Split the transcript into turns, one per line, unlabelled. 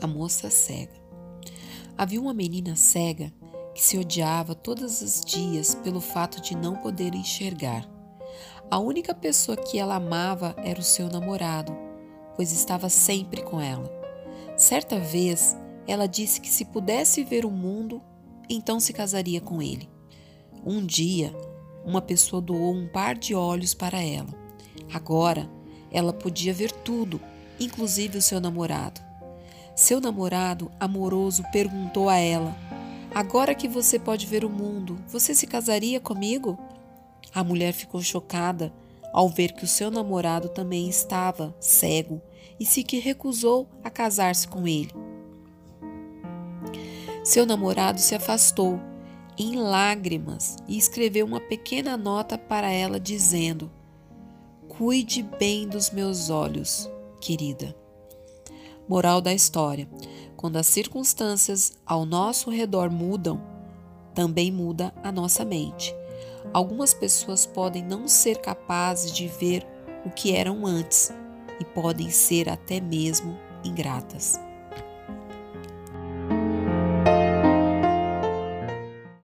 A moça cega. Havia uma menina cega que se odiava todos os dias pelo fato de não poder enxergar. A única pessoa que ela amava era o seu namorado, pois estava sempre com ela. Certa vez, ela disse que se pudesse ver o mundo, então se casaria com ele. Um dia, uma pessoa doou um par de olhos para ela. Agora, ela podia ver tudo, inclusive o seu namorado. Seu namorado amoroso perguntou a ela: Agora que você pode ver o mundo, você se casaria comigo? A mulher ficou chocada ao ver que o seu namorado também estava cego e se que recusou a casar-se com ele. Seu namorado se afastou em lágrimas e escreveu uma pequena nota para ela dizendo: Cuide bem dos meus olhos, querida. Moral da história: quando as circunstâncias ao nosso redor mudam, também muda a nossa mente. Algumas pessoas podem não ser capazes de ver o que eram antes e podem ser até mesmo ingratas.